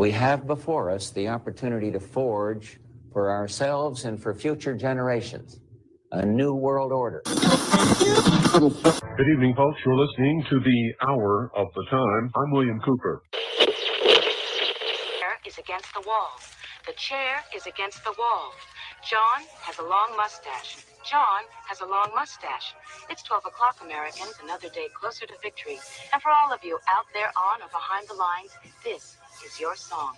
We have before us the opportunity to forge for ourselves and for future generations a new world order. Good evening, folks. You're listening to the Hour of the Time. I'm William Cooper. chair is against the wall. The chair is against the wall. John has a long mustache. John has a long mustache. It's 12 o'clock, Americans, another day closer to victory. And for all of you out there on or behind the lines, this is your song.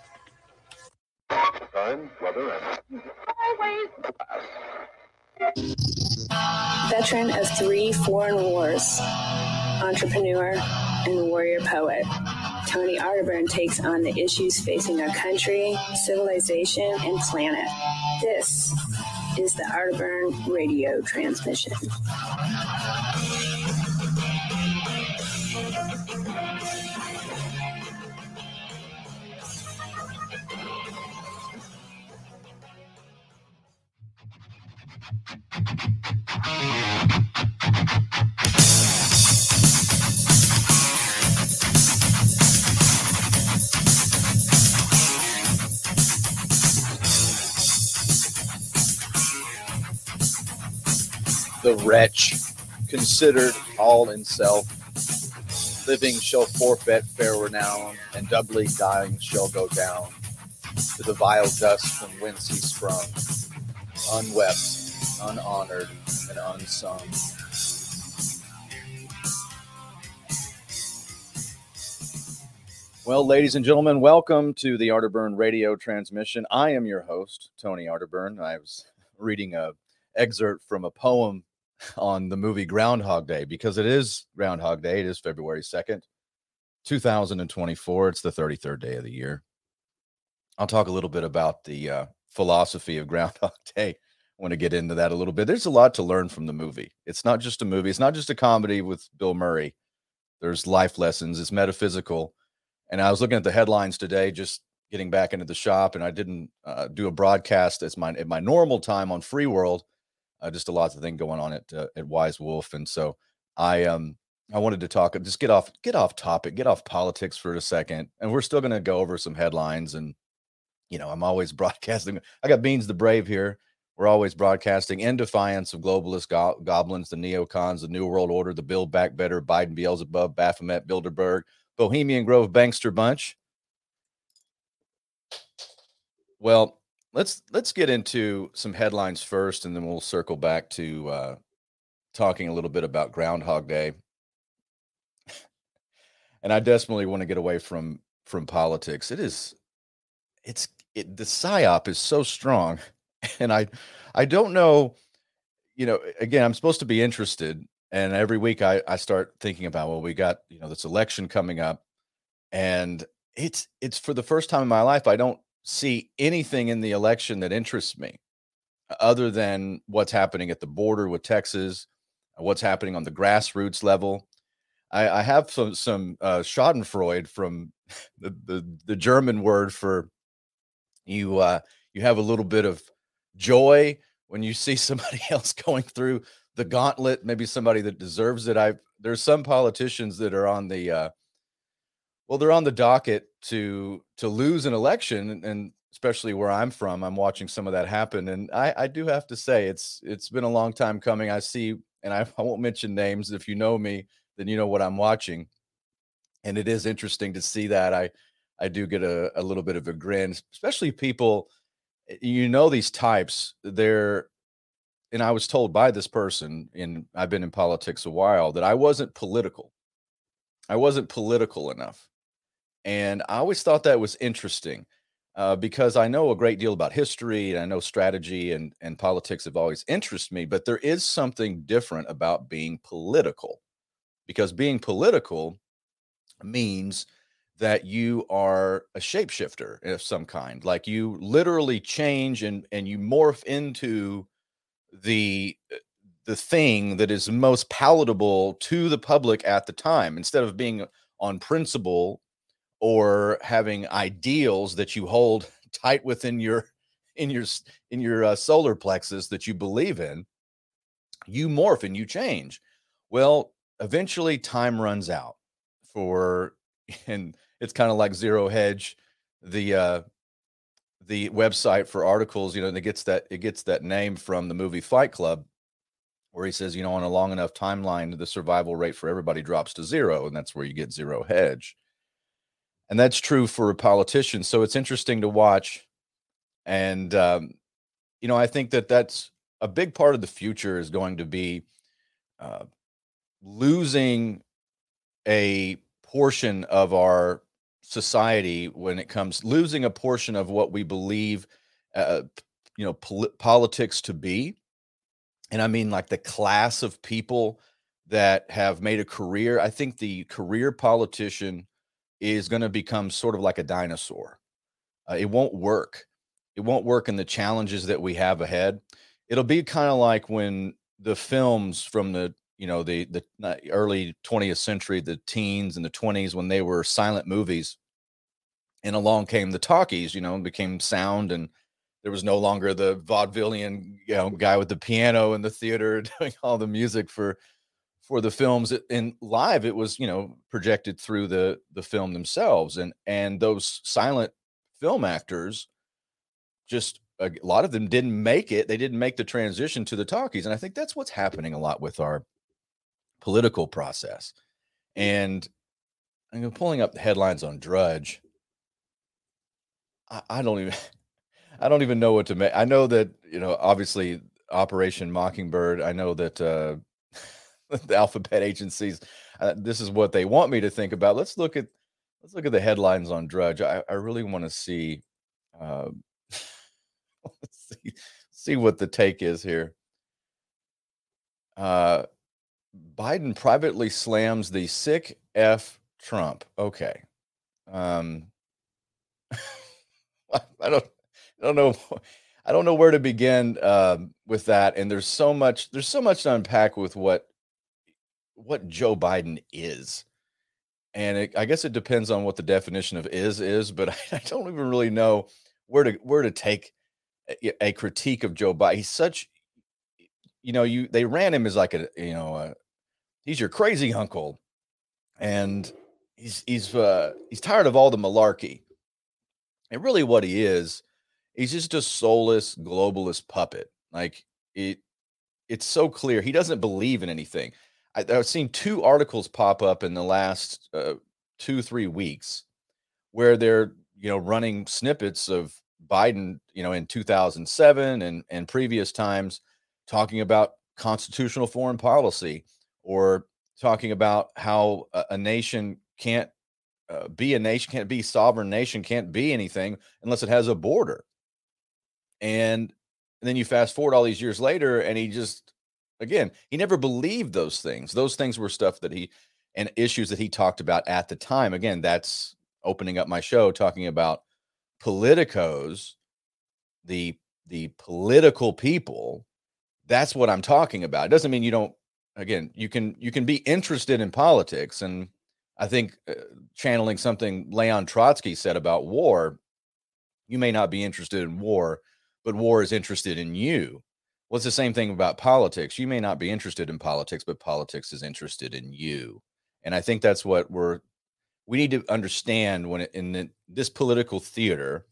Time, weather, and Veteran of three foreign wars, entrepreneur, and warrior poet, Tony Arterburn takes on the issues facing our country, civilization, and planet. This is the Arterburn radio transmission. The wretch, considered all in self. Living shall forfeit fair renown, and doubly dying shall go down to the vile dust from whence he sprung, unwept, unhonored, and unsung. Well, ladies and gentlemen, welcome to the Arterburn radio transmission. I am your host, Tony Arterburn. I was reading a excerpt from a poem on the movie Groundhog Day because it is Groundhog Day. It is February 2nd, 2024. It's the 33rd day of the year. I'll talk a little bit about the uh, philosophy of Groundhog Day. Want to get into that a little bit. There's a lot to learn from the movie. It's not just a movie, it's not just a comedy with Bill Murray. There's life lessons, it's metaphysical. And I was looking at the headlines today, just getting back into the shop, and I didn't uh, do a broadcast as my at my normal time on Free World uh, just a lot of thing going on at uh, at Wise Wolf, and so I um I wanted to talk just get off get off topic, get off politics for a second, and we're still going to go over some headlines and you know I'm always broadcasting. I got Beans the Brave here. We're always broadcasting in defiance of globalist go- goblins, the neocons, the New World Order, the Build Back Better, Biden, Beelzebub, Baphomet, Bilderberg, Bohemian Grove, Bankster Bunch. Well, let's let's get into some headlines first, and then we'll circle back to uh, talking a little bit about Groundhog Day. and I desperately want to get away from from politics. It is, it's it, the psyop is so strong, and I I don't know. You know, again, I'm supposed to be interested, and every week I I start thinking about well, we got you know this election coming up, and it's it's for the first time in my life I don't see anything in the election that interests me other than what's happening at the border with Texas, what's happening on the grassroots level. I, I have some some uh, Schadenfreude from the, the the German word for you. Uh, you have a little bit of joy when you see somebody else going through the gauntlet. Maybe somebody that deserves it. I there's some politicians that are on the uh, well, they're on the docket to to lose an election, and especially where I'm from, I'm watching some of that happen. And I, I do have to say, it's it's been a long time coming. I see, and I, I won't mention names. If you know me, then you know what I'm watching. And it is interesting to see that. I I do get a, a little bit of a grin, especially people. Eh, You know these types. They're and I was told by this person, and I've been in politics a while, that I wasn't political. I wasn't political enough. And I always thought that was interesting uh, because I know a great deal about history and I know strategy and, and politics have always interested me. But there is something different about being political because being political means that you are a shapeshifter of some kind. Like you literally change and, and you morph into the uh, the thing that is most palatable to the public at the time instead of being on principle or having ideals that you hold tight within your in your in your uh, solar plexus that you believe in you morph and you change well eventually time runs out for and it's kind of like zero hedge the uh, the website for articles, you know, and it gets that it gets that name from the movie Fight Club, where he says, you know, on a long enough timeline, the survival rate for everybody drops to zero, and that's where you get zero hedge. And that's true for a politician. So it's interesting to watch, and um, you know, I think that that's a big part of the future is going to be uh, losing a portion of our society when it comes losing a portion of what we believe uh, you know pol- politics to be. And i mean like the class of people that have made a career i think the career politician is going to become sort of like a dinosaur. Uh, it won't work. It won't work in the challenges that we have ahead. It'll be kind of like when the films from the you know the the uh, early 20th century the teens and the 20s when they were silent movies and along came the talkies you know and became sound and there was no longer the vaudevillian you know guy with the piano in the theater doing all the music for for the films in live it was you know projected through the the film themselves and and those silent film actors just a lot of them didn't make it they didn't make the transition to the talkies and i think that's what's happening a lot with our political process. And I'm pulling up the headlines on Drudge. I, I don't even I don't even know what to make. I know that, you know, obviously Operation Mockingbird, I know that uh the alphabet agencies uh, this is what they want me to think about. Let's look at let's look at the headlines on Drudge. I, I really want to see uh, see see what the take is here. Uh Biden privately slams the sick F Trump. Okay. Um I don't I don't know I don't know where to begin uh, with that and there's so much there's so much to unpack with what what Joe Biden is. And it, I guess it depends on what the definition of is is, but I, I don't even really know where to where to take a, a critique of Joe Biden. He's such you know, you they ran him as like a you know a, he's your crazy uncle, and he's he's uh, he's tired of all the malarkey. And really, what he is, he's just a soulless globalist puppet. Like it, it's so clear he doesn't believe in anything. I, have seen two articles pop up in the last uh, two three weeks where they're you know running snippets of Biden, you know, in 2007 and and previous times, talking about constitutional foreign policy or talking about how a, a nation can't uh, be a nation, can't be sovereign nation, can't be anything unless it has a border. And, and then you fast forward all these years later, and he just, again, he never believed those things. Those things were stuff that he and issues that he talked about at the time. Again, that's opening up my show talking about politicos, the the political people. That's what I'm talking about. It doesn't mean you don't again you can you can be interested in politics and i think uh, channeling something leon trotsky said about war you may not be interested in war but war is interested in you. Well it's the same thing about politics? You may not be interested in politics but politics is interested in you. And i think that's what we're we need to understand when in the, this political theater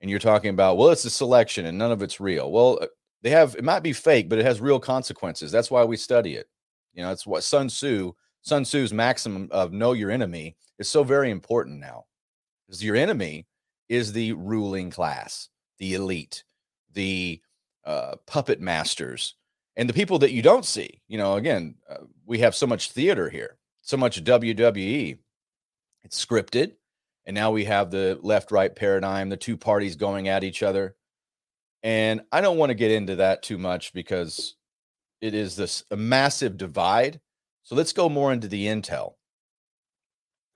and you're talking about well it's a selection and none of it's real. Well uh, they have it might be fake but it has real consequences. That's why we study it you know, it's what Sun Tzu, Sun Tzu's maximum of know your enemy is so very important now. Because your enemy is the ruling class, the elite, the uh, puppet masters, and the people that you don't see. You know, again, uh, we have so much theater here, so much WWE. It's scripted. And now we have the left right paradigm, the two parties going at each other. And I don't want to get into that too much because it is this a massive divide. So let's go more into the intel.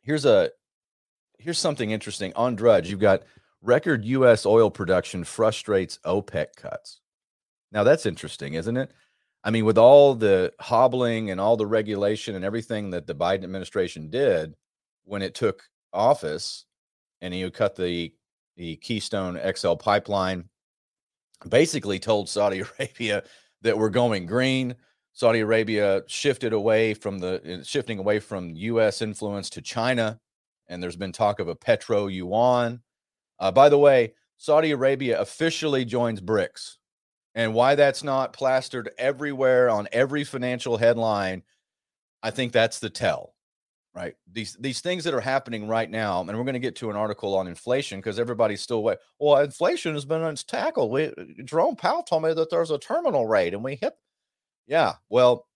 Here's a here's something interesting on Drudge. You've got record U.S. oil production frustrates OPEC cuts. Now that's interesting, isn't it? I mean, with all the hobbling and all the regulation and everything that the Biden administration did when it took office, and you cut the the Keystone XL pipeline, basically told Saudi Arabia that were going green. Saudi Arabia shifted away from the uh, shifting away from U.S. influence to China, and there's been talk of a petro yuan. Uh, by the way, Saudi Arabia officially joins BRICS. And why that's not plastered everywhere on every financial headline, I think that's the tell, right? These these things that are happening right now, and we're going to get to an article on inflation because everybody's still wait. Well, inflation has been on tackled. We, Jerome Powell told me that there's a terminal rate, and we hit. Yeah, well,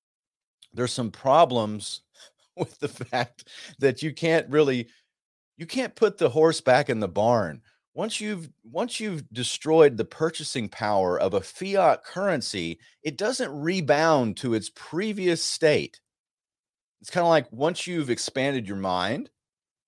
there's some problems with the fact that you can't really you can't put the horse back in the barn once you've once you've destroyed the purchasing power of a fiat currency it doesn't rebound to its previous state it's kind of like once you've expanded your mind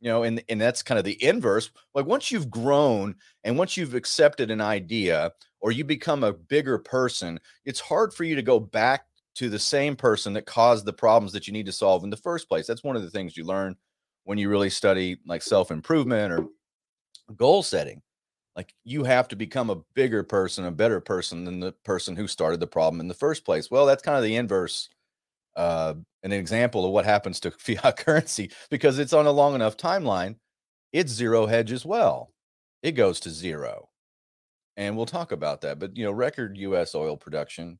you know and and that's kind of the inverse like once you've grown and once you've accepted an idea or you become a bigger person it's hard for you to go back to the same person that caused the problems that you need to solve in the first place that's one of the things you learn when you really study like self improvement or goal setting. Like you have to become a bigger person, a better person than the person who started the problem in the first place. Well, that's kind of the inverse, uh, an example of what happens to fiat currency because it's on a long enough timeline. It's zero hedge as well. It goes to zero. And we'll talk about that. But, you know, record US oil production,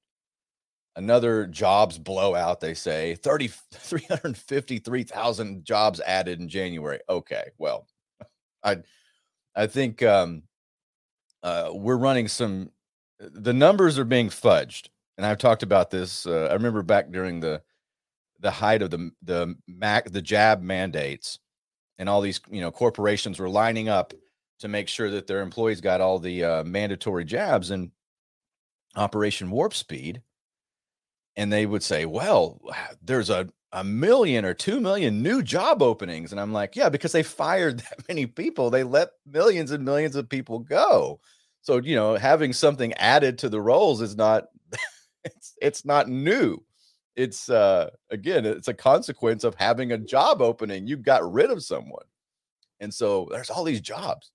another jobs blowout, they say 30, 353,000 jobs added in January. Okay. Well, I, I think um, uh, we're running some. The numbers are being fudged, and I've talked about this. Uh, I remember back during the the height of the the Mac the jab mandates, and all these you know corporations were lining up to make sure that their employees got all the uh, mandatory jabs and Operation Warp Speed. And they would say, "Well, there's a a million or two million new job openings. And I'm like, yeah, because they fired that many people, they let millions and millions of people go. So, you know, having something added to the roles is not it's it's not new. It's uh again, it's a consequence of having a job opening. You got rid of someone. And so there's all these jobs.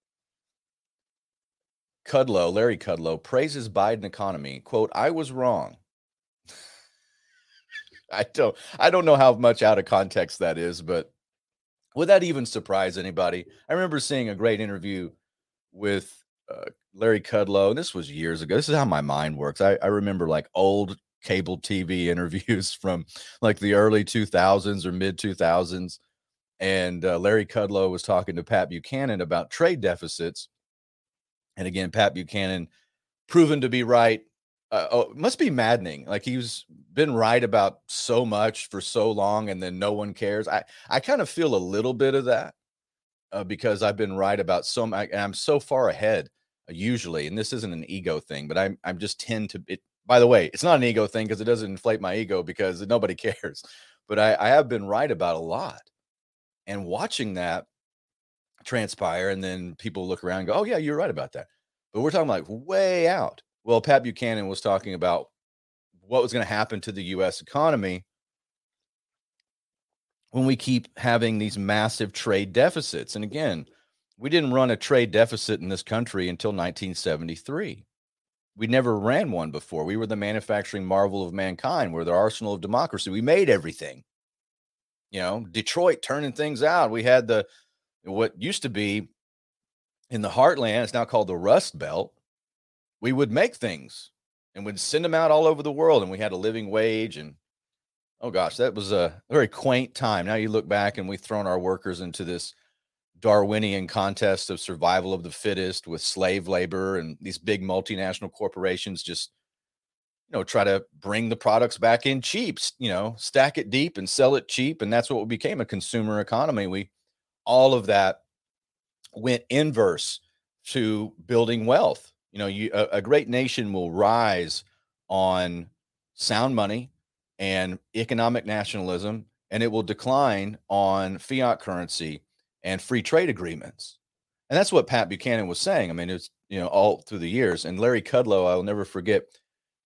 Kudlow Larry Kudlow praises Biden economy. Quote, I was wrong. I don't I don't know how much out of context that is, but would that even surprise anybody? I remember seeing a great interview with uh, Larry Kudlow, and this was years ago. This is how my mind works. I, I remember like old cable TV interviews from like the early 2000s or mid 2000s. And uh, Larry Kudlow was talking to Pat Buchanan about trade deficits. And again, Pat Buchanan proven to be right uh, oh, must be maddening. Like he's been right about so much for so long, and then no one cares. I I kind of feel a little bit of that uh, because I've been right about so much, and I'm so far ahead uh, usually. And this isn't an ego thing, but I'm I'm just tend to. It, by the way, it's not an ego thing because it doesn't inflate my ego because nobody cares. But I, I have been right about a lot, and watching that transpire, and then people look around and go, "Oh yeah, you're right about that." But we're talking like way out well, Pat Buchanan was talking about what was going to happen to the US economy when we keep having these massive trade deficits. And again, we didn't run a trade deficit in this country until 1973. We never ran one before. We were the manufacturing marvel of mankind. We're the arsenal of democracy. We made everything. You know, Detroit turning things out. We had the what used to be in the heartland, it's now called the Rust Belt we would make things and would send them out all over the world and we had a living wage and oh gosh that was a very quaint time now you look back and we've thrown our workers into this darwinian contest of survival of the fittest with slave labor and these big multinational corporations just you know try to bring the products back in cheap you know stack it deep and sell it cheap and that's what became a consumer economy. We all of that went inverse to building wealth. You know, you a, a great nation will rise on sound money and economic nationalism, and it will decline on fiat currency and free trade agreements. And that's what Pat Buchanan was saying. I mean, it's you know all through the years. And Larry Kudlow, I'll never forget,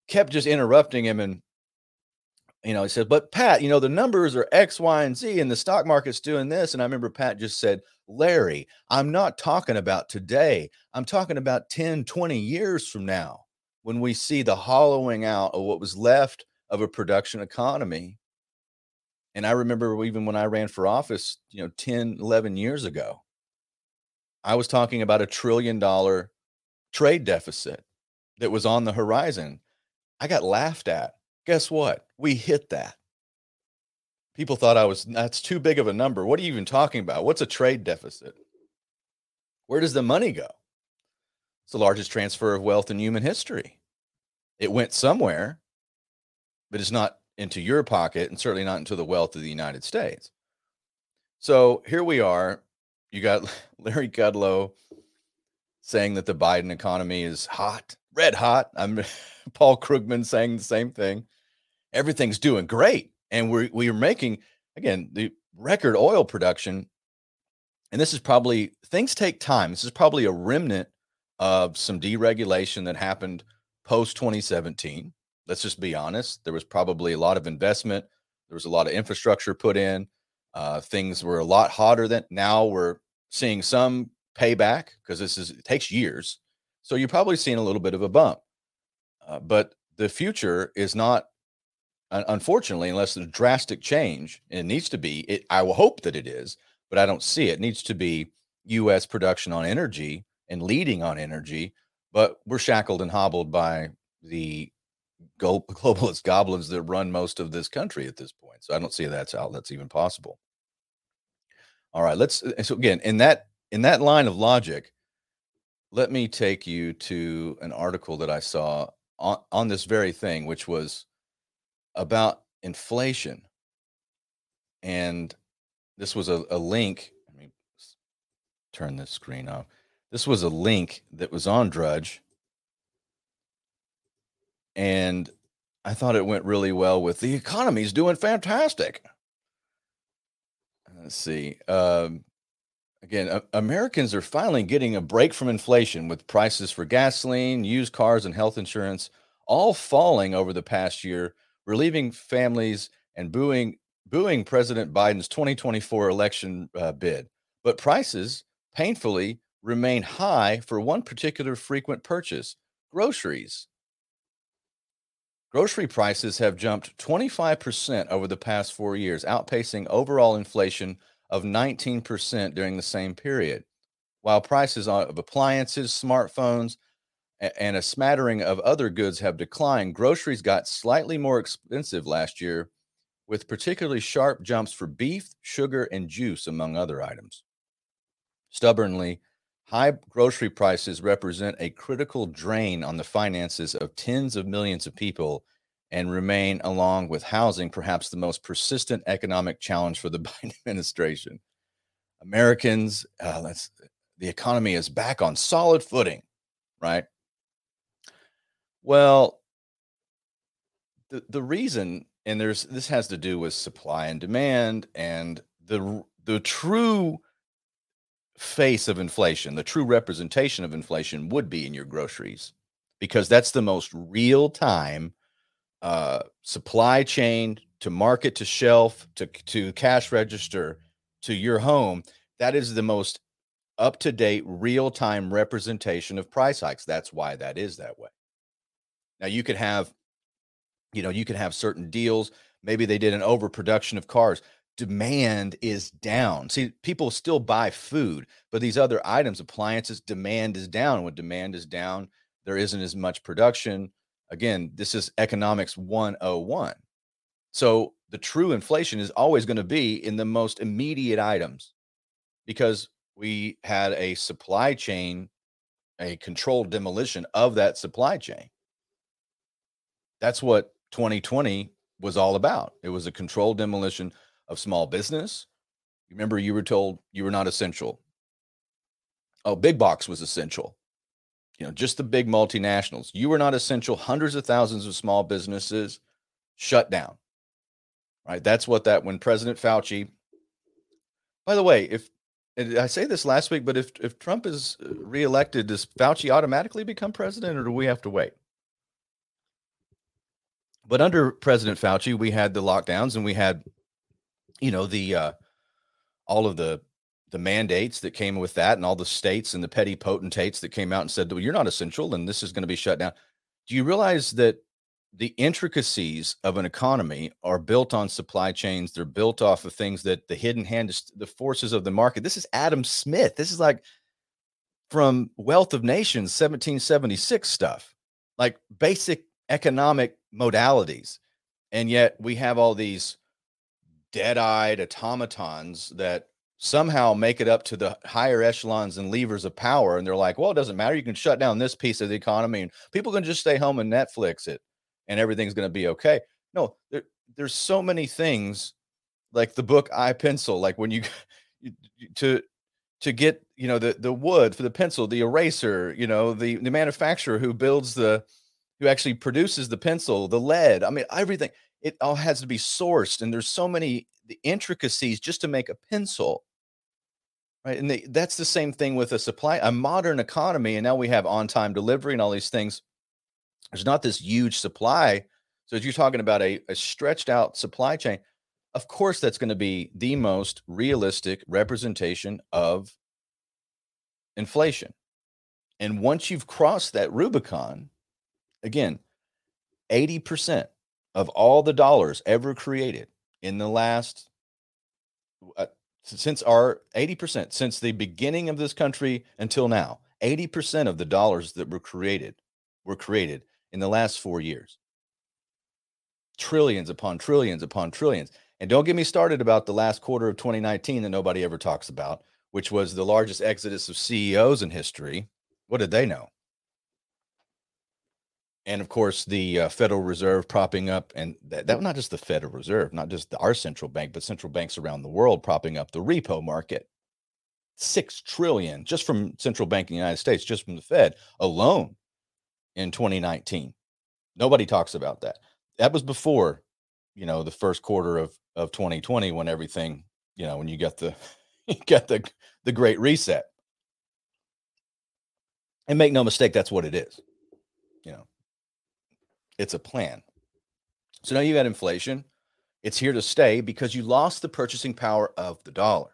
kept just interrupting him and you know, he said, but Pat, you know, the numbers are X, Y, and Z, and the stock market's doing this. And I remember Pat just said, Larry, I'm not talking about today. I'm talking about 10, 20 years from now when we see the hollowing out of what was left of a production economy. And I remember even when I ran for office, you know, 10, 11 years ago, I was talking about a trillion dollar trade deficit that was on the horizon. I got laughed at. Guess what? We hit that. People thought I was, that's too big of a number. What are you even talking about? What's a trade deficit? Where does the money go? It's the largest transfer of wealth in human history. It went somewhere, but it's not into your pocket and certainly not into the wealth of the United States. So here we are. You got Larry Kudlow saying that the Biden economy is hot, red hot. I'm Paul Krugman saying the same thing. Everything's doing great. And we're we are making again the record oil production. And this is probably things take time. This is probably a remnant of some deregulation that happened post 2017 let's just be honest. There was probably a lot of investment. There was a lot of infrastructure put in. Uh, things were a lot hotter than now. We're seeing some payback because this is it takes years. So you're probably seeing a little bit of a bump. Uh, but the future is not, unfortunately, unless there's a drastic change, and it needs to be. It, I will hope that it is, but I don't see it. it needs to be U.S. production on energy and leading on energy. But we're shackled and hobbled by the globalist goblins that run most of this country at this point. So I don't see that's how that's even possible. All right, let's uh, so again in that in that line of logic, let me take you to an article that I saw on, on this very thing, which was about inflation. And this was a, a link. Let me turn this screen off. This was a link that was on Drudge and I thought it went really well with the economy's doing fantastic. Let's see. Um, again, uh, Americans are finally getting a break from inflation with prices for gasoline, used cars, and health insurance all falling over the past year, relieving families and booing booing President Biden's 2024 election uh, bid. But prices painfully remain high for one particular frequent purchase: groceries. Grocery prices have jumped 25% over the past four years, outpacing overall inflation of 19% during the same period. While prices of appliances, smartphones, and a smattering of other goods have declined, groceries got slightly more expensive last year, with particularly sharp jumps for beef, sugar, and juice, among other items. Stubbornly, High grocery prices represent a critical drain on the finances of tens of millions of people and remain, along with housing, perhaps the most persistent economic challenge for the Biden administration. Americans, uh, that's, the economy is back on solid footing, right? Well, the, the reason, and there's this has to do with supply and demand, and the the true face of inflation, the true representation of inflation would be in your groceries because that's the most real time uh, supply chain to market to shelf to, to cash register to your home. That is the most up to date, real time representation of price hikes. That's why that is that way. Now, you could have, you know, you could have certain deals. Maybe they did an overproduction of cars demand is down. See, people still buy food, but these other items, appliances, demand is down. When demand is down, there isn't as much production. Again, this is economics 101. So the true inflation is always going to be in the most immediate items because we had a supply chain, a controlled demolition of that supply chain. That's what 2020 was all about. It was a controlled demolition of small business. Remember, you were told you were not essential. Oh, big box was essential. You know, just the big multinationals. You were not essential. Hundreds of thousands of small businesses shut down. Right. That's what that when President Fauci, by the way, if I say this last week, but if, if Trump is uh, reelected, does Fauci automatically become president or do we have to wait? But under President Fauci, we had the lockdowns and we had you know the uh, all of the the mandates that came with that and all the states and the petty potentates that came out and said well, you're not essential and this is going to be shut down. Do you realize that the intricacies of an economy are built on supply chains they're built off of things that the hidden hand the forces of the market? This is adam smith. This is like from Wealth of Nations 1776 stuff, like basic economic modalities. And yet we have all these dead eyed automatons that somehow make it up to the higher echelons and levers of power. And they're like, well, it doesn't matter. You can shut down this piece of the economy and people can just stay home and Netflix it and everything's going to be okay. No, there, there's so many things like the book I Pencil, like when you to to get you know the the wood for the pencil, the eraser, you know the the manufacturer who builds the who actually produces the pencil, the lead. I mean everything. It all has to be sourced, and there's so many the intricacies just to make a pencil. Right and that's the same thing with a supply a modern economy and now we have on time delivery and all these things. There's not this huge supply so as you're talking about a, a stretched out supply chain of course that's going to be the most realistic representation of inflation. And once you've crossed that rubicon again 80% of all the dollars ever created in the last uh, since our 80% since the beginning of this country until now 80% of the dollars that were created were created in the last 4 years trillions upon trillions upon trillions and don't get me started about the last quarter of 2019 that nobody ever talks about, which was the largest exodus of CEOs in history. What did they know? And of course, the uh, Federal Reserve propping up, and that, that not just the Federal Reserve, not just the, our central bank, but central banks around the world propping up the repo market. Six trillion just from central bank in the United States, just from the Fed alone in 2019. Nobody talks about that. That was before, you know, the first quarter of of 2020 when everything, you know, when you get the you get the the great reset. And make no mistake, that's what it is. You know, it's a plan. So now you've got inflation. It's here to stay because you lost the purchasing power of the dollar.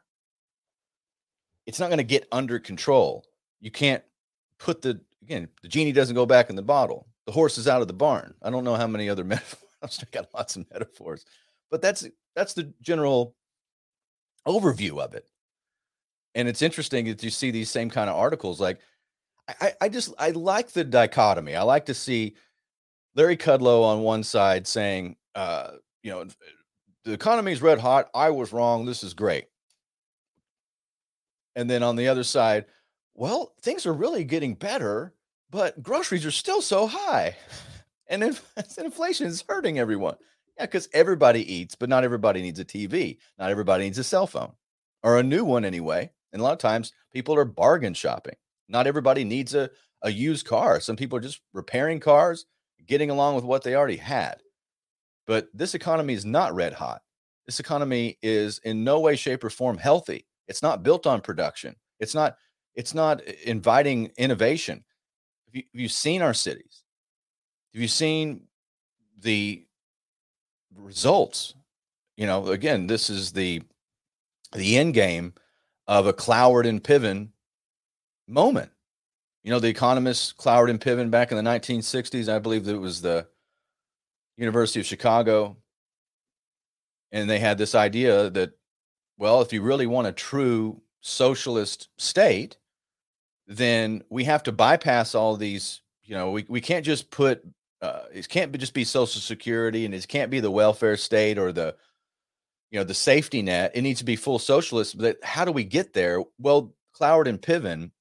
It's not going to get under control. You can't put the again, the genie doesn't go back in the bottle. The horse is out of the barn. I don't know how many other metaphors. I've got lots of metaphors, but that's that's the general overview of it. And it's interesting that you see these same kind of articles. Like, I, I just I like the dichotomy. I like to see Larry Kudlow on one side saying, uh, you know, the economy is red hot. I was wrong. This is great. And then on the other side, well, things are really getting better, but groceries are still so high. And inflation is hurting everyone. Yeah, because everybody eats, but not everybody needs a TV. Not everybody needs a cell phone or a new one anyway. And a lot of times people are bargain shopping. Not everybody needs a, a used car. Some people are just repairing cars, getting along with what they already had. But this economy is not red hot. This economy is in no way, shape, or form healthy. It's not built on production. It's not, it's not uh, inviting innovation. Have you, have you seen our cities? Have you seen the results. You know, again, this is the the end game of a Cloward and Piven moment. You know, the economists Cloward and Piven back in the 1960s, I believe it was the University of Chicago, and they had this idea that, well, if you really want a true socialist state, then we have to bypass all these. You know, we, we can't just put uh, it can't just be social security and it can't be the welfare state or the you know the safety net it needs to be full socialist but how do we get there well cloward and piven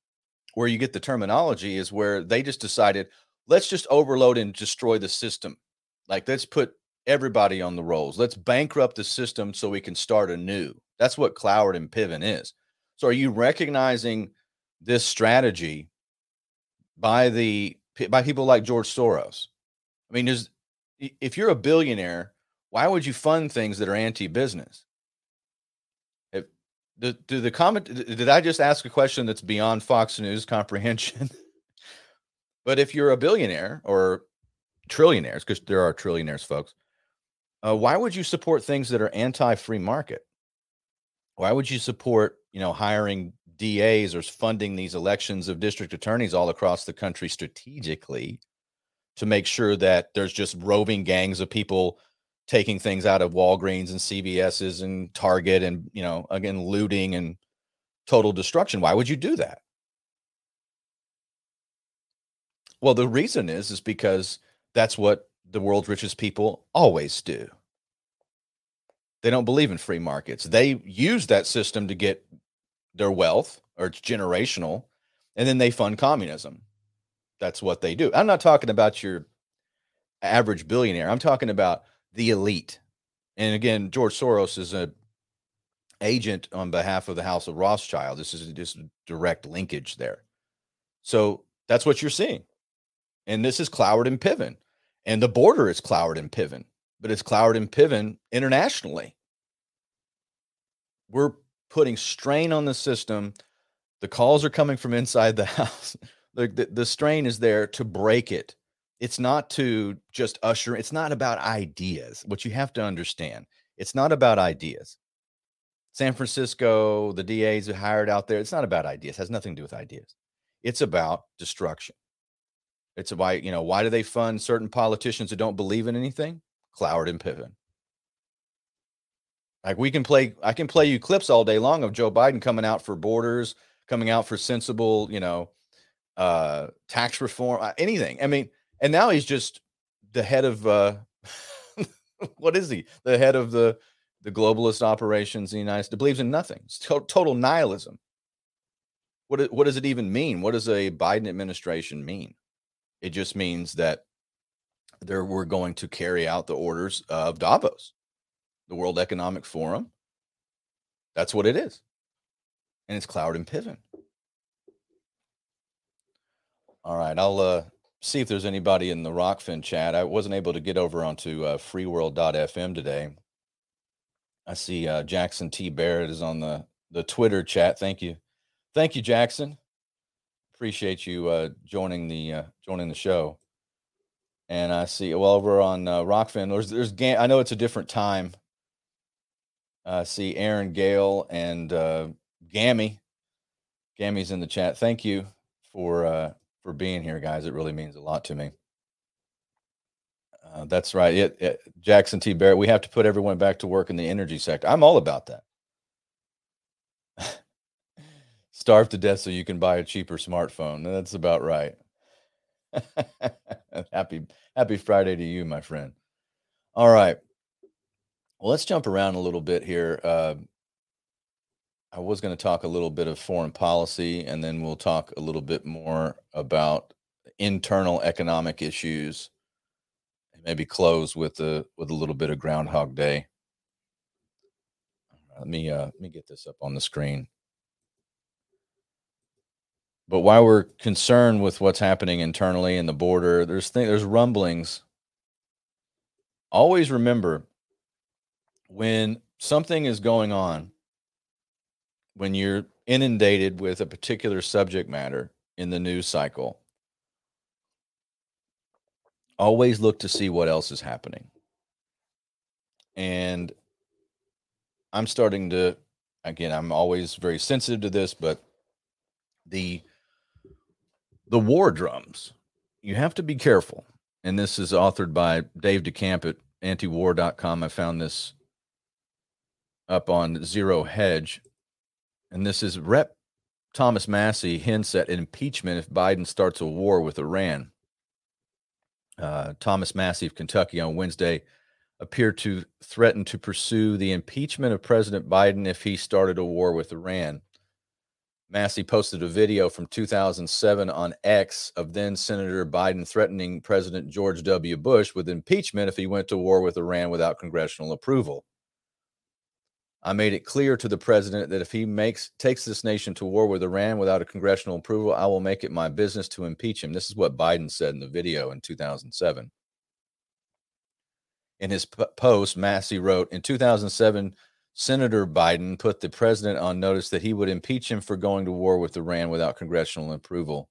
where you get the terminology is where they just decided let's just overload and destroy the system. Like let's put everybody on the rolls. Let's bankrupt the system so we can start anew. That's what cloward and piven is. So are you recognizing this strategy by the by people like george soros? I mean, there's if you're a billionaire, why would you fund things that are anti-business? Do the comment did I just ask a question that's beyond Fox News comprehension? but if you're a billionaire or trillionaires, because there are trillionaires, folks, uh, why would you support things that are anti-free market? Why would you support, you know, hiring DAs or funding these elections of district attorneys all across the country strategically to make sure that there's just roving gangs of people taking things out of Walgreens and CVS's and Target and you know again looting and total destruction. Why would you do that? Well, the reason is is because that's what the world's richest people always do. They don't believe in free markets. They use that system to get their wealth, or it's generational, and then they fund communism. That's what they do. I'm not talking about your average billionaire. I'm talking about the elite. And again, George Soros is a agent on behalf of the House of Rothschild. This is just direct linkage there. So that's what you're seeing. And this is Cloward and Piven. And the border is Cloward and Piven, but it's Cloward and Piven internationally. We're putting strain on the system. The calls are coming from inside the house. the, the, the strain is there to break it. It's not to just usher, it's not about ideas. What you have to understand, it's not about ideas. San Francisco, the DAs are hired out there. It's not about ideas. It has nothing to do with ideas. It's about destruction. It's why, you know, why do they fund certain politicians who don't believe in anything? Cloward and Piven. Like we can play, I can play you clips all day long of Joe Biden coming out for borders, coming out for sensible, you know, uh, tax reform, uh, anything. I mean, and now he's just the head of uh, what is he? The head of the the globalist operations in the United States. Believes in nothing. It's to- total nihilism. What what does it even mean? What does a Biden administration mean? It just means that there we're going to carry out the orders of Davos, the World Economic Forum. That's what it is. And it's Cloward and Piven. All right, I'll uh, see if there's anybody in the Rokfin chat. I wasn't able to get over onto uh, freeworld.fm today. I see uh, Jackson T. Barrett is on the, the Twitter chat. Thank you. Thank you, Jackson appreciate you uh, joining the uh, joining the show. And I see well over on uh, Rokfin. There's there's I know it's a different time. I see Aaron Gale and uh, Gammy. Gammy's in the chat. Thank you for for being here, guys. It really means a lot to me. Uh, that's right. It, it, Jackson T. Barrett. We have to put everyone back to work in the energy sector. I'm all about that starve to death so you can buy a cheaper smartphone. That's about right. happy happy Friday to you, my friend. All right. Well, let's jump around a little bit here. Uh, I was going to talk a little bit of foreign policy, and then we'll talk a little bit more about internal economic issues. And maybe close with a with a little bit of Groundhog Day. Let me uh, let me get this up on the screen. But while we're concerned with what's happening internally in the border, there's th- there's rumblings. Always remember when something is going on, when you're inundated with a particular subject matter in the news cycle, always look to see what else is happening. And I'm starting to, again, I'm always very sensitive to this, but the the war drums. You have to be careful. And this is authored by Dave DeCamp at antiwar.com. I found this up on Zero Hedge. And this is Rep Thomas Massie hints at impeachment if Biden starts a war with Iran. Uh, Thomas Massie of Kentucky on Wednesday appeared to threaten to pursue the impeachment of President Biden if he started a war with Iran. Massie posted a video from 2007 on X of then Senator Biden threatening President George W. Bush with impeachment if he went to war with Iran without congressional approval. I made it clear to the president that if he makes takes this nation to war with Iran without a congressional approval, I will make it my business to impeach him. This is what Biden said in the video in 2007. In his p- post, Massie wrote, "In 2007, Senator Biden put the president on notice that he would impeach him for going to war with Iran without congressional approval.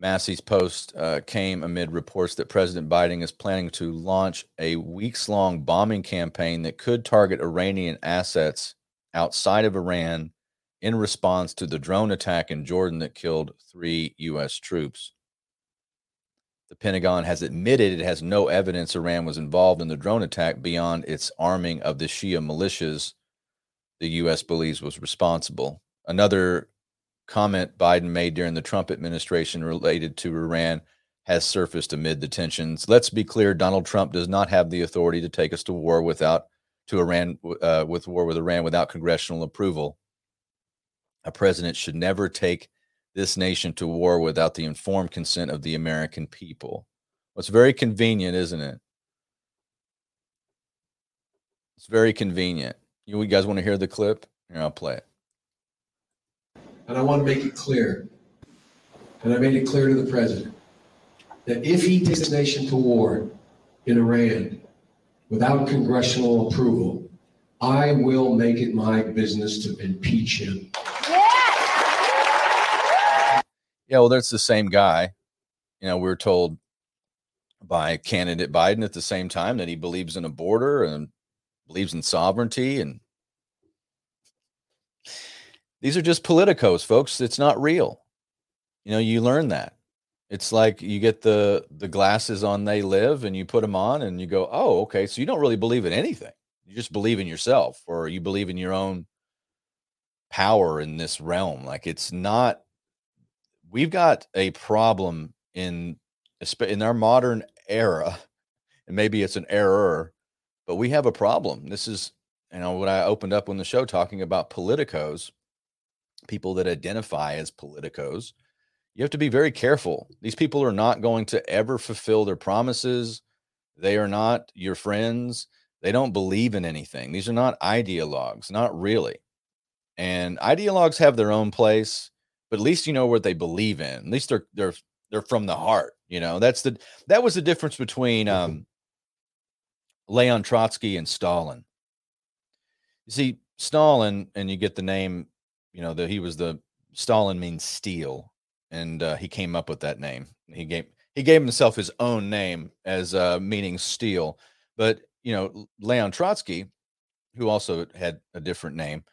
Massie's post uh, came amid reports that President Biden is planning to launch a weeks long bombing campaign that could target Iranian assets outside of Iran in response to the drone attack in Jordan that killed three U.S. troops. The Pentagon has admitted it has no evidence Iran was involved in the drone attack beyond its arming of the Shia militias the U.S. believes was responsible. Another comment Biden made during the Trump administration related to Iran has surfaced amid the tensions. Let's be clear: Donald Trump does not have the authority to take us to war without to Iran uh, with war with Iran without congressional approval. A president should never take this nation to war without the informed consent of the American people. Well, it's very convenient, isn't it? It's very convenient. You, guys want to hear the clip? Here, I'll play it. And I want to make it clear, and I made it clear to the president, that if he takes this nation to war in Iran without congressional approval, I will make it my business to impeach him. Yeah, well, that's the same guy. You know, we were told by candidate Biden at the same time that he believes in a border and believes in sovereignty. And these are just politicos, folks. It's not real. You know, you learn that. It's like you get the the glasses on they live and you put them on and you go, "Oh, okay, so you don't really believe in anything. You just believe in yourself or you believe in your own power in this realm." Like it's not we've got a problem in in our modern era and maybe it's an error but we have a problem this is you know what i opened up on the show talking about politicos people that identify as politicos you have to be very careful these people are not going to ever fulfill their promises they are not your friends they don't believe in anything these are not ideologues not really and ideologues have their own place but at least you know what they believe in. At least they're they're they're from the heart. You know, that's the that was the difference between mm-hmm. um, Leon Trotsky and Stalin. You see, Stalin, and you get the name. You know that he was the Stalin means steel, and uh, he came up with that name. He gave he gave himself his own name as uh, meaning steel. But you know, Leon Trotsky, who also had a different name,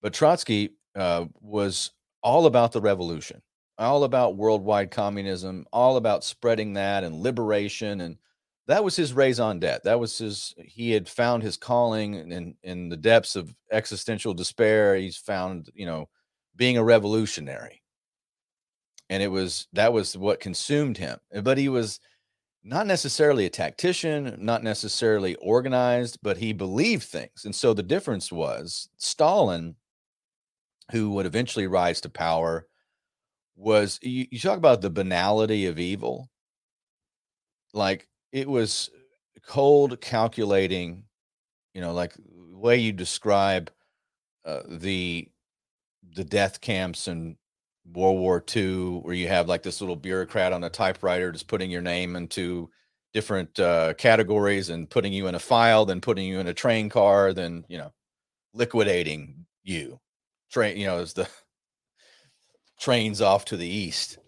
but Trotsky uh, was all about the revolution, all about worldwide communism, all about spreading that and liberation. And that was his raison d'etre. That was his, he had found his calling in, in the depths of existential despair. He's found, you know, being a revolutionary. And it was, that was what consumed him. Uh, but he was, not necessarily a tactician, not necessarily organized, but he believed things. And so the difference was Stalin who would eventually rise to power was you, you talk about the banality of evil like it was cold calculating you know like the way you describe uh, the the death camps in world war ii where you have like this little bureaucrat on a typewriter just putting your name into different uh, categories and putting you in a file then putting you in a train car then you know liquidating you train, you know, as the trains off to the east.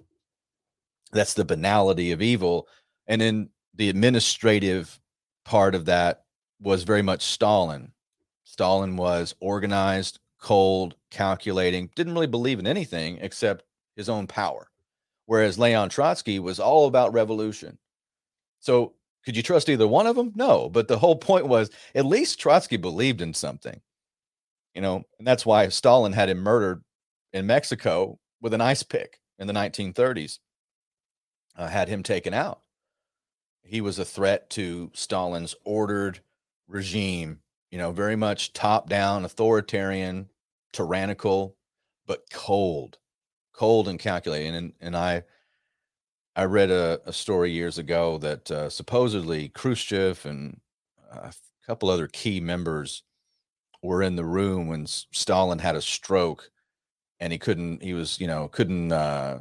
That's the banality of evil. And then the administrative part of that was very much Stalin. Stalin was organized, cold, calculating, didn't really believe in anything except his own power. Whereas Leon Trotsky was all about revolution. So could you trust either one of them? No. But the whole point was at least Trotsky believed in something you know, and that's why Stalin had him murdered in Mexico with an ice pick in the 1930s, uh, had him taken out. He was a threat to Stalin's ordered regime, you know, very much top down, authoritarian, tyrannical, but cold, cold and calculating. And, and I, I read a, a story years ago that uh, supposedly Khrushchev and a couple other key members were in the room when Stalin had a stroke and he couldn't he was you know couldn't uh,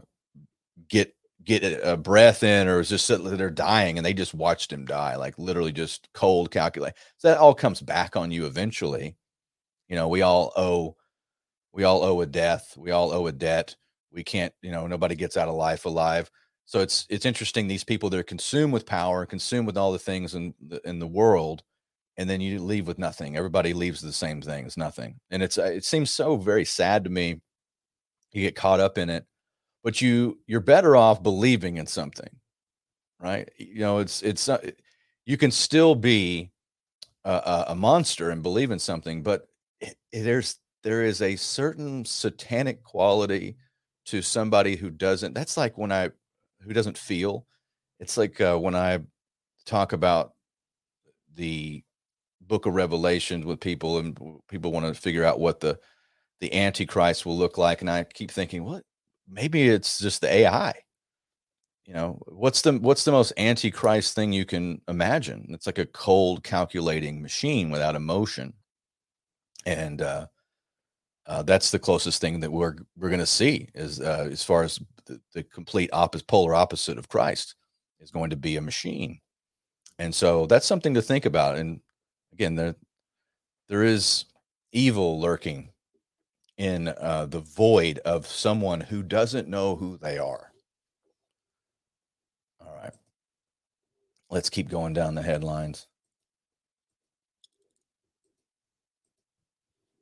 get get a breath in or was just sitting there dying and they just watched him die like literally just cold calculate so that all comes back on you eventually you know we all owe we all owe a death we all owe a debt we can't you know nobody gets out of life alive so it's it's interesting these people that are consumed with power consumed with all the things in the, in the world and then you leave with nothing. Everybody leaves the same thing as nothing. And it's uh, it seems so very sad to me. You get caught up in it, but you you're better off believing in something, right? You know, it's it's uh, you can still be a, a monster and believe in something, but it, there's there is a certain satanic quality to somebody who doesn't that's like when i who doesn't feel it's like uh, when i talk about the book of revelations with people and people want to figure out what the the antichrist will look like and i keep thinking what maybe it's just the ai you know what's the what's the most antichrist thing you can imagine? It's like a cold calculating machine without emotion. And uh, uh that's the closest thing that we're we're going to see is uh, as far as the, the complete opposite polar opposite of christ is going to be a machine. And so that's something to think about. And again there there is evil lurking in uh, the void of someone who doesn't know who they are all right let's keep going down the headlines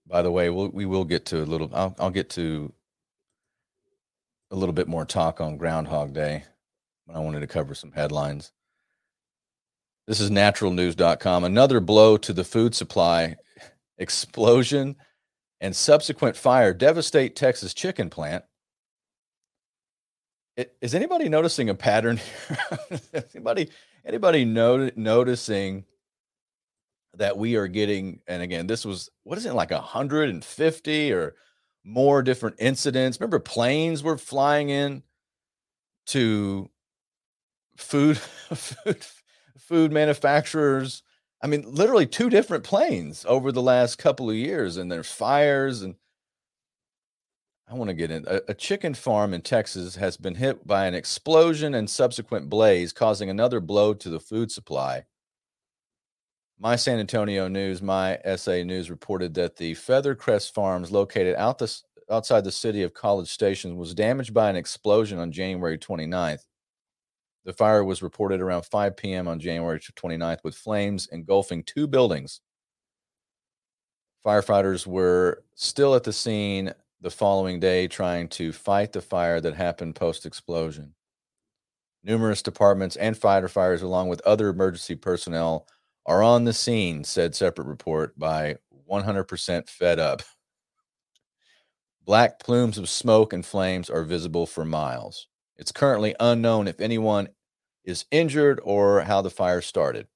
by the way we'll, we will get to a little I'll, I'll get to a little bit more talk on groundhog day but i wanted to cover some headlines this is naturalnews.com. Another blow to the food supply. Explosion and subsequent fire devastate Texas chicken plant. It, is anybody noticing a pattern here? anybody anybody not, noticing that we are getting and again this was what is it like 150 or more different incidents remember planes were flying in to food food food manufacturers. I mean, literally two different planes over the last couple of years, and there's fires. And I want to get in. A, a, chicken farm in Texas has been hit by an explosion and subsequent blaze, causing another blow to the food supply. My San Antonio News, my SA News reported that the Feathercrest Farms, located out the, outside the city of College Station, was damaged by an explosion on January 29th. The fire was reported around 5 p.m. on January 29th with flames engulfing two buildings. Firefighters were still at the scene the following day trying to fight the fire that happened post explosion. Numerous departments and firefighters, along with other emergency personnel, are on the scene, said separate report by 100% Fed Up. Black plumes of smoke and flames are visible for miles. It's currently unknown if anyone is injured or how the fire started.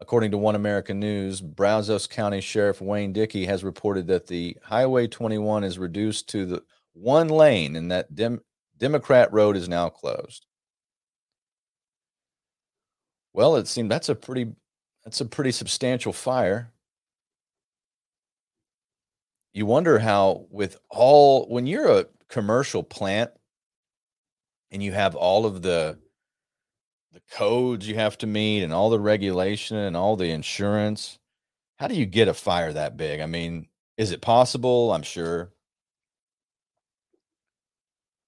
According to One American News, Brazos County Sheriff Wayne Dicky has reported that the Highway 21 is reduced to the one lane and that Dem- Democrat Road is now closed. Well, it seemed that's a pretty that's a pretty substantial fire you wonder how with all when you're a commercial plant and you have all of the the codes you have to meet and all the regulation and all the insurance how do you get a fire that big? I mean is it possible? I'm sure.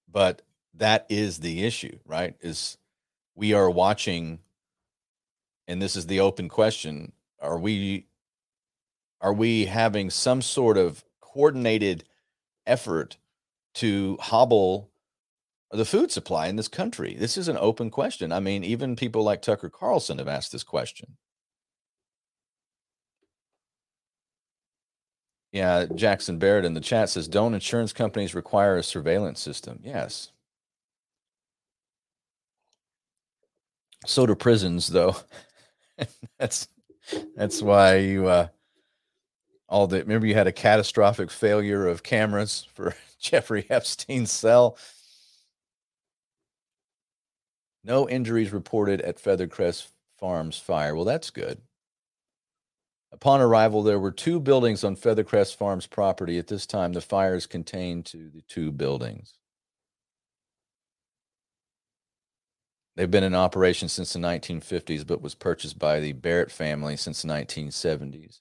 But that is the issue right is we are watching and this is the open question are we are we having some sort of coordinated effort to hobble the food supply in this country? This is an open question. I mean, even people like Tucker Carlson have asked this question. Yeah, Jackson Barrett in the chat says, "Don't insurance companies require a surveillance system?" Yes. So do prisons, though. that's that's why you uh, all the remember you had a catastrophic failure of cameras for Jeffrey Epstein's cell. No injuries reported at Feathercrest Farms fire. Well, that's good. Upon arrival, there were two buildings on Feathercrest Farms property. At this time, the fires contained to the two buildings. They've been in operation since the 1950s, but was purchased by the Barrett family since the 1970s.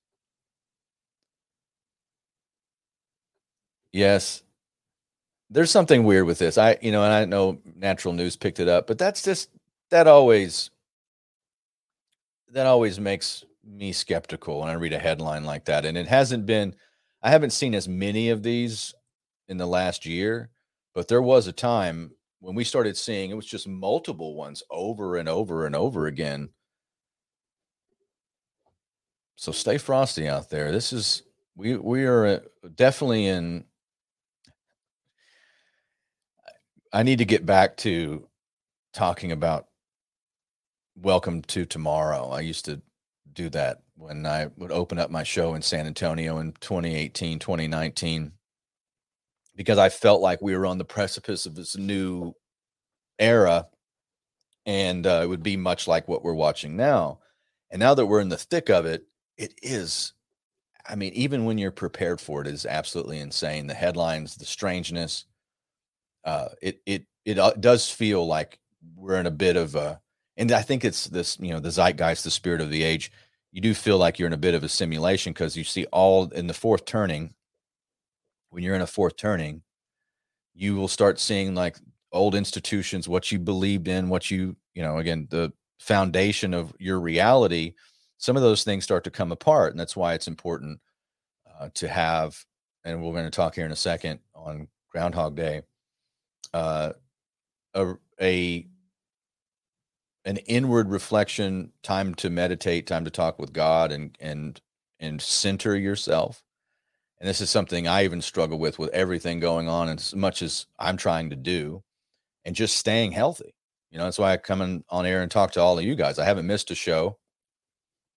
Yes. There's something weird with this. I, you know, and I know natural news picked it up, but that's just, that always, that always makes me skeptical when I read a headline like that. And it hasn't been, I haven't seen as many of these in the last year, but there was a time when we started seeing it was just multiple ones over and over and over again. So stay frosty out there. This is we we are uh, definitely in I need to get back to talking about Welcome to Tomorrow. I used to do that when I would open up my show in San Antonio in 2018, 2019, because I felt like we were on the precipice of this new era and uh, it would be much like what we're watching now. And now that we're in the thick of it, it is. I mean, even when you're prepared for it, it is absolutely insane. The headlines, the strangeness. Uh, it it it uh, does feel like we're in a bit of a and I think it's this, you know, the zeitgeist, the spirit of the age. You do feel like you're in a bit of a simulation because you see all in the fourth turning. When you're in a fourth turning, you will start seeing like old institutions, what you believed in, what you, you know, again, the foundation of your reality. Some of those things start to come apart, and that's why it's important uh, to have. And we're going to talk here in a second on Groundhog Day. Uh, a, a an inward reflection, time to meditate, time to talk with God and and and center yourself. And this is something I even struggle with with everything going on as much as I'm trying to do and just staying healthy. You know, that's why I come in on air and talk to all of you guys. I haven't missed a show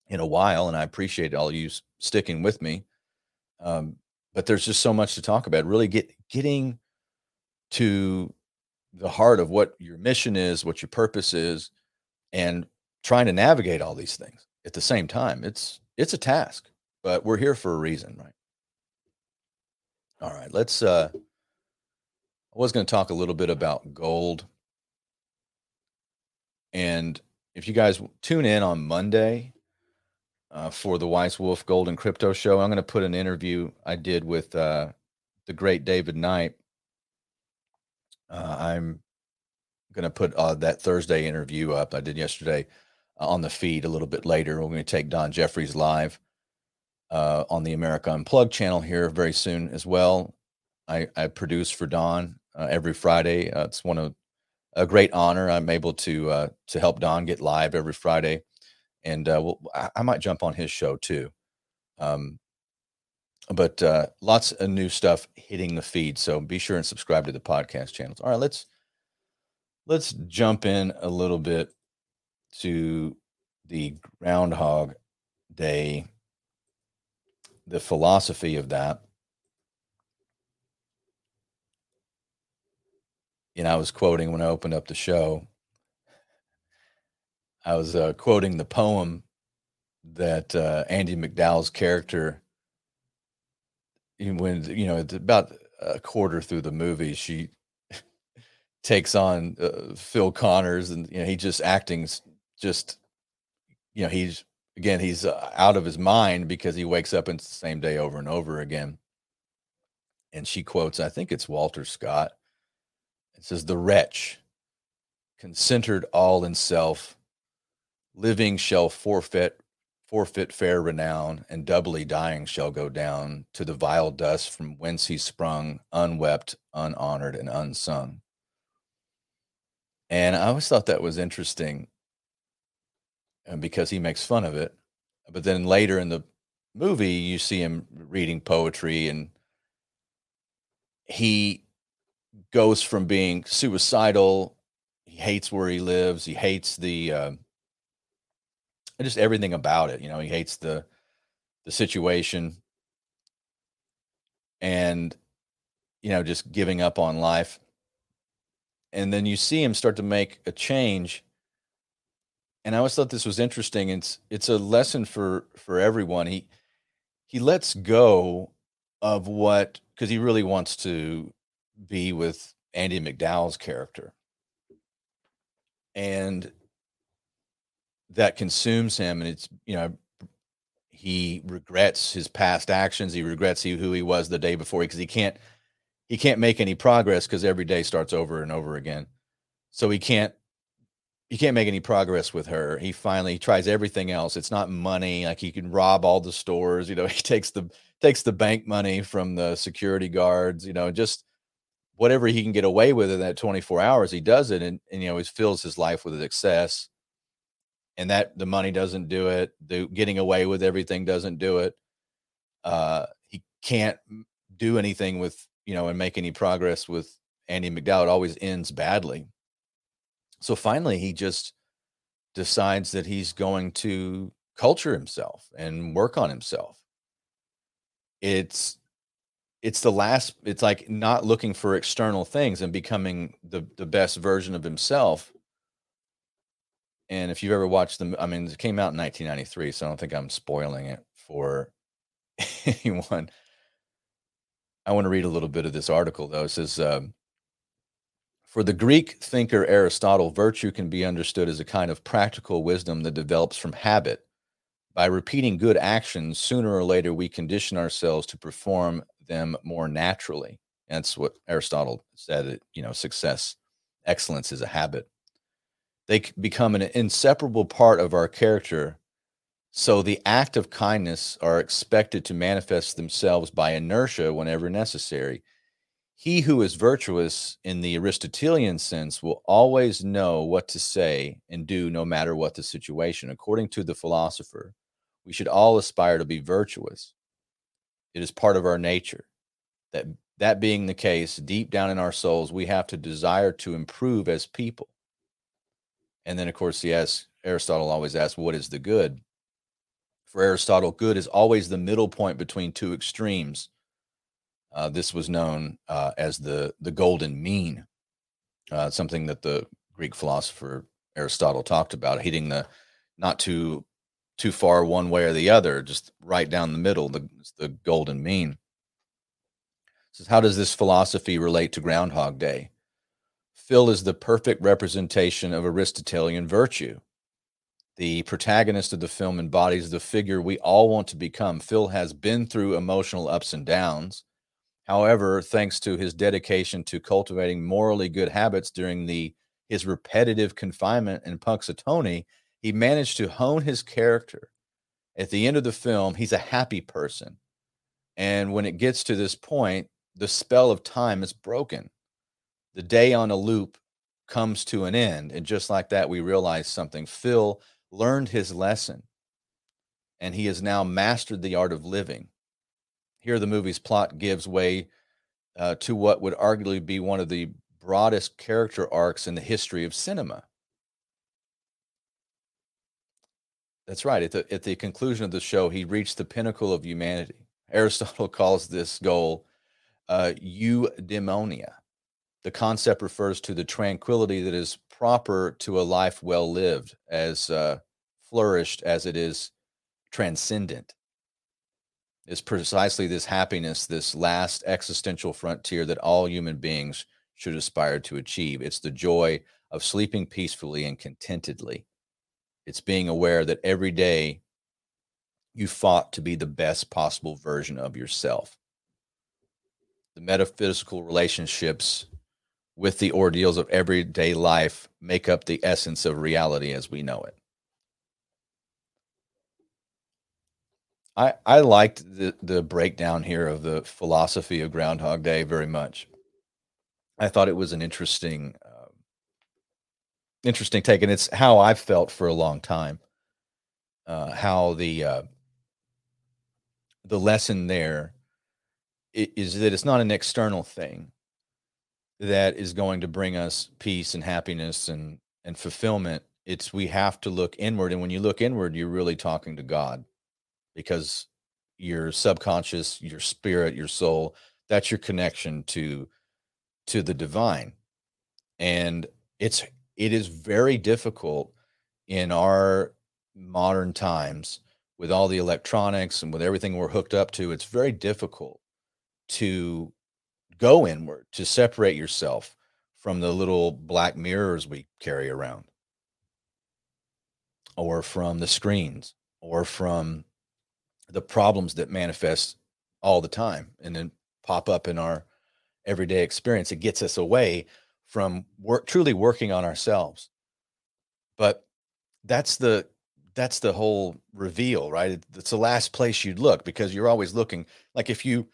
in a while, and I appreciate all of you sticking with me. Um, but there's just so much to talk about. Really get getting to the heart of what your mission is, what your purpose is, and trying to navigate all these things at the same time. It's it's a task, but we're here for a reason, right? All right, let's uh I was going to talk a little bit about gold. And if you guys tune in on Monday uh, for the Wise Wolf Gold and Crypto Show, I'm going to put an interview I did with uh, the great David Knight. Uh, I'm going to put uh, that Thursday interview up I did yesterday uh, on the feed a little bit later. We're going to take Don Jeffries live uh, on the America Unplugged channel here very soon as well. I, I produce for Don uh, every Friday. Uh, it's one of a great honor. I'm able to to help Don get live every Friday, and we'll, I, I, might jump on his show too. Um, but lots of new stuff hitting the feed, so be sure and subscribe to the podcast channels. All right, let's let's jump in a little bit to the Groundhog Day, the philosophy of that. Know, I was quoting when I opened up the show. I was uh, quoting the poem that uh, Andie MacDowell's character, when you know, it's about a quarter through the movie, she takes on uh, Phil Connors, and you know he just acting just you know he's again he's uh, out of his mind because he wakes up and it's the same day over and over again. And she quotes, I think it's Walter Scott. It says, "The wretch, concentered all in self, living shall forfeit." Forfeit fair renown, and doubly dying shall go down to the vile dust from whence he sprung, unwept, unhonored, and unsung. And I always thought that was interesting uh, because he makes fun of it. But then later in the movie, you see him reading poetry and he goes from being suicidal. He hates where he lives. He hates the, uh, just everything about it. You know, he hates the, the situation. And, you know, just giving up on life. And then you see him start to make a change. And i always thought this was interesting it's it's a lesson for for everyone. He he lets go of what because he really wants to be with Andie MacDowell's character. And that consumes him and it's you know he regrets his past actions he regrets who he was the day before because he can't he can't make any progress because every day starts over and over again. So he can't he can't make any progress with her. He finally tries everything else. It's not money. Like he can rob all the stores. You know, he takes the takes the bank money from the security guards. You know, just whatever he can get away with in that 24 hours, he does it, and, and you know, he fills his life with success. And that the money doesn't do it. The getting away with everything doesn't do it. Uh, he can't do anything with you know, and make any progress with Andie MacDowell. it always ends badly. So finally, he just decides that he's going to culture himself and work on himself. It's it's the last it's like not looking for external things and becoming the the best version of himself and if you've ever watched them i mean it came out in 1993 so i don't think i'm spoiling it for anyone i want to read a little bit of this article though it says um, for the greek thinker aristotle virtue can be understood as a kind of practical wisdom that develops from habit by repeating good actions sooner or later we condition ourselves to perform them more naturally. That's what Aristotle said. You know, success, excellence is a habit. They become an inseparable part of our character. So the act of kindness are expected to manifest themselves by inertia whenever necessary. He who is virtuous in the Aristotelian sense will always know what to say and do no matter what the situation. According to the philosopher, we should all aspire to be virtuous. It is part of our nature. That that being the case, deep down in our souls, we have to desire to improve as people. And then, of course, yes, Aristotle always asks, "What is the good?" For Aristotle, good is always the middle point between two extremes. Uh, this was known uh, as the the golden mean, uh, something that the Greek philosopher Aristotle talked about, hitting the not too too far one way or the other, just right down the middle, the, the golden mean. Says, how does this philosophy relate to Groundhog Day? Phil is the perfect representation of Aristotelian virtue. The protagonist of the film embodies the figure we all want to become. Phil has been through emotional ups and downs. However, thanks to his dedication to cultivating morally good habits during the his repetitive confinement in Punxsutawney, he managed to hone his character. At the end of the film, he's a happy person. And when it gets to this point, the spell of time is broken. The day on a loop comes to an end. And just like that, we realize something. Phil learned his lesson and he has now mastered the art of living. Here, the movie's plot gives way uh, to what would arguably be one of the broadest character arcs in the history of cinema. That's right. At the, at the conclusion of the show, he reached the pinnacle of humanity. Aristotle calls this goal uh, eudaimonia. The concept refers to the tranquility that is proper to a life well lived, as uh, flourished as it is transcendent. It's precisely this happiness, this last existential frontier that all human beings should aspire to achieve. It's the joy of sleeping peacefully and contentedly. It's being aware that every day you fought to be the best possible version of yourself. The metaphysical relationships with the ordeals of everyday life make up the essence of reality as we know it. I, I liked the, the breakdown here of the philosophy of Groundhog Day very much. I thought it was an interesting interesting take, and it's how I've felt for a long time. Uh, how the uh, the lesson there is that it's not an external thing that is going to bring us peace and happiness and and fulfillment. It's we have to look inward, and when you look inward, you're really talking to God, because your subconscious, your spirit, your soul, that's your connection to to the divine, and it's it is very difficult in our modern times with all the electronics and with everything we're hooked up to it's very difficult to go inward to separate yourself from the little black mirrors we carry around or from the screens or from the problems that manifest all the time and then pop up in our everyday experience. It gets us away from work truly working on ourselves. But that's the that's the whole reveal right? It's the last place you'd look because you're always looking. Like if you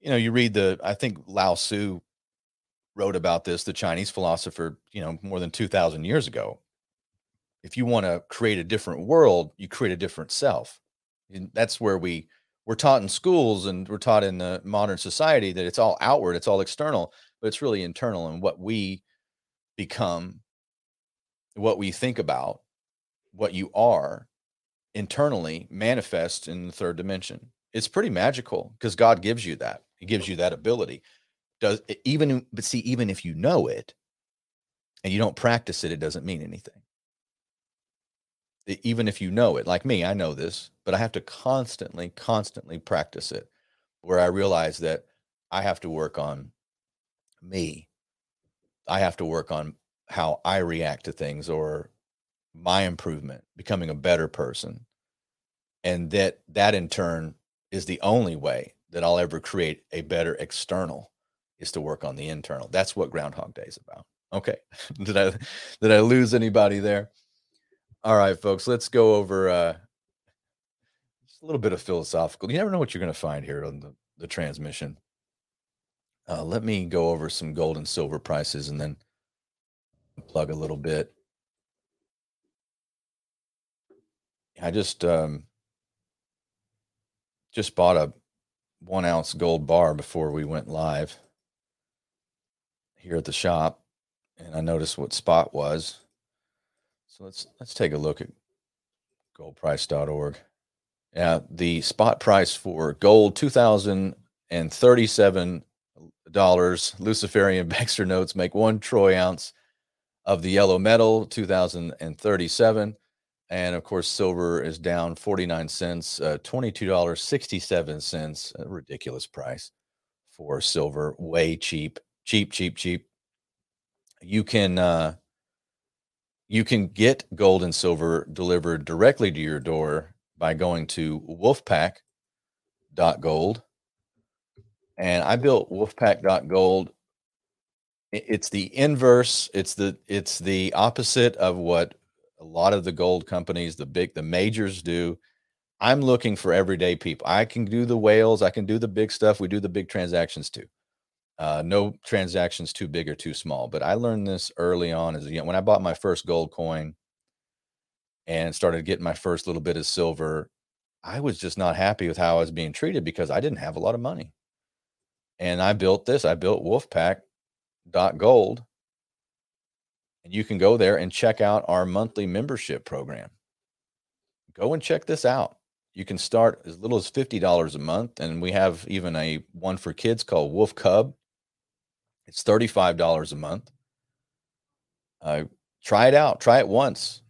you know you read the i think lao tzu wrote about this the chinese philosopher you know more than 2000 years ago if you want to create a different world you create a different self and that's where we we're taught in schools and we're taught in the modern society that it's all outward it's all external but it's really internal and what we become, what we think about, what you are internally manifests in the third dimension. It's pretty magical because God gives you that. He gives you that ability. Does even but see even if you know it and you don't practice it, it doesn't mean anything. Even if you know it, like me, I know this, but I have to constantly, constantly practice it where I realize that I have to work on me. I have to work on how I react to things or my improvement, becoming a better person. And that that in turn is the only way that I'll ever create a better external is to work on the internal. That's what Groundhog Day is about. Okay. did I did I lose anybody there? All right, folks, let's go over uh just a little bit of philosophical. You never know what you're going to find here on the, the transmission. Uh, let me go over some gold and silver prices and then plug a little bit. I just um, just bought a one ounce gold bar before we went live here at the shop, and I noticed what spot was. So let's let's take a look at goldprice.org. Yeah, the spot price for gold two thousand and thirty-seven dollars. Luciferian Baxter notes make one troy ounce of the yellow metal, two thousand and thirty-seven. And of course, silver is down 49 cents, uh, $22.67, a ridiculous price for silver, way cheap, cheap, cheap, cheap. You can uh, you can get gold and silver delivered directly to your door by going to wolfpack.gold. And I built wolfpack.gold. It's the inverse, it's the it's the opposite of what a lot of the gold companies, the big, the majors do. I'm looking for everyday people. I can do the whales, I can do the big stuff. We do the big transactions too. Uh, no transactions too big or too small. But I learned this early on as you know, when I bought my first gold coin and started getting my first little bit of silver. I was just not happy with how I was being treated because I didn't have a lot of money. And I built this. I built Wolfpack.gold and you can go there and check out our monthly membership program. Go and check this out. You can start as little as $50 a month. And we have even a one for kids called Wolf Cub. It's $35 a month. Uh, try it out. Try it once.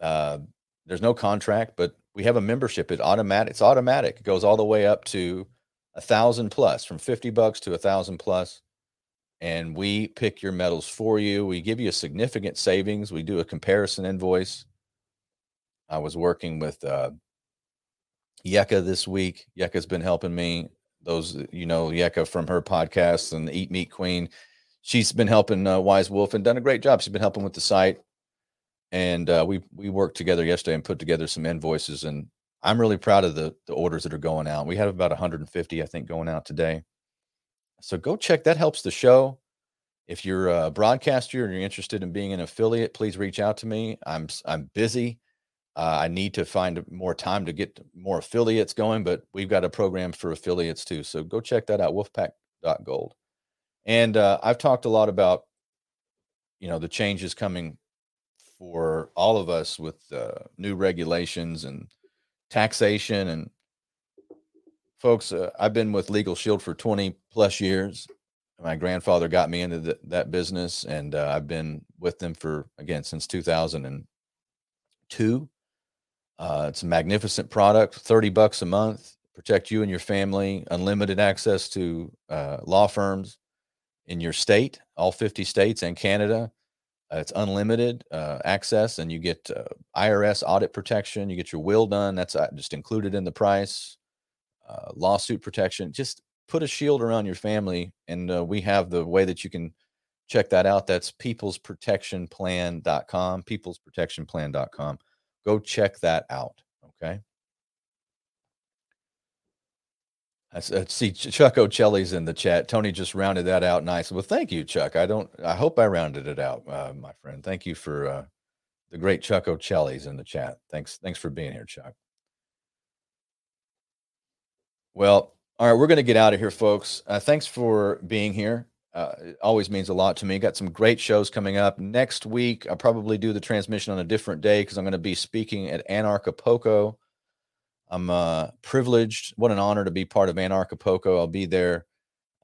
Uh, there's no contract, but we have a membership. It automatic. It's automatic. It goes all the way up to a thousand plus, from 50 bucks to a thousand plus and we pick your metals for you. We give you a significant savings. We do a comparison invoice. I was working with uh, Yeka this week. Yeka's been helping me. Those you know Yeka from her podcast and the Eat Meat Queen. She's been helping uh, Wise Wolf and done a great job. She's been helping with the site, and uh, we we worked together yesterday and put together some invoices. And I'm really proud of the the orders that are going out. We have about 150, I think, going out today. So go check. That helps the show. If you're a broadcaster and you're interested in being an affiliate, please reach out to me. I'm I'm busy. Uh, I need to find more time to get more affiliates going, but we've got a program for affiliates too. So go check that out, wolfpack.gold. And uh, I've talked a lot about, you know, the changes coming for all of us with uh, new regulations and taxation and folks, uh, I've been with Legal Shield for 20 plus years. My grandfather got me into the, that business, and uh, I've been with them for, again, since 2002. Uh, it's a magnificent product, 30 bucks a month, protect you and your family, unlimited access to uh, law firms in your state, all 50 states and Canada. Uh, it's unlimited uh, access, and you get uh, IRS audit protection. You get your will done. That's uh, just included in the price uh, lawsuit protection. Just put a shield around your family, and uh, we have the way that you can check that out. That's peoplesprotectionplan.com. Peoplesprotectionplan.com. Go check that out. Okay. I see Chuck O'Celli's in the chat. Tony just rounded that out nice. Well, thank you, Chuck. I don't. I hope I rounded it out, uh, my friend. Thank you for uh, the great Chuck O'Celli's in the chat. Thanks. Thanks for being here, Chuck. Well, all right, we're going to get out of here, folks. Uh, thanks for being here. Uh, it always means a lot to me. Got some great shows coming up next week. I'll probably do the transmission on a different day because I'm going to be speaking at Anarchapulco. I'm uh, privileged. What an honor to be part of Anarchapulco. I'll be there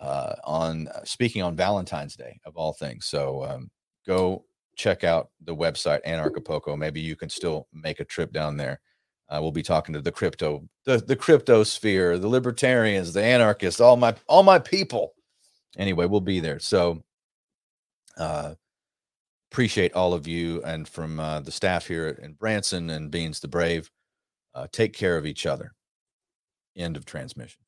uh, on uh, speaking on Valentine's Day of all things. So um, go check out the website Anarchapulco. Maybe you can still make a trip down there. Uh, we'll be talking to the crypto, the the crypto sphere, the libertarians, the anarchists, all my all my people. Anyway, we'll be there. So uh, appreciate all of you and from uh, the staff here in Branson and Beans the Brave. Uh, take care of each other. End of transmission.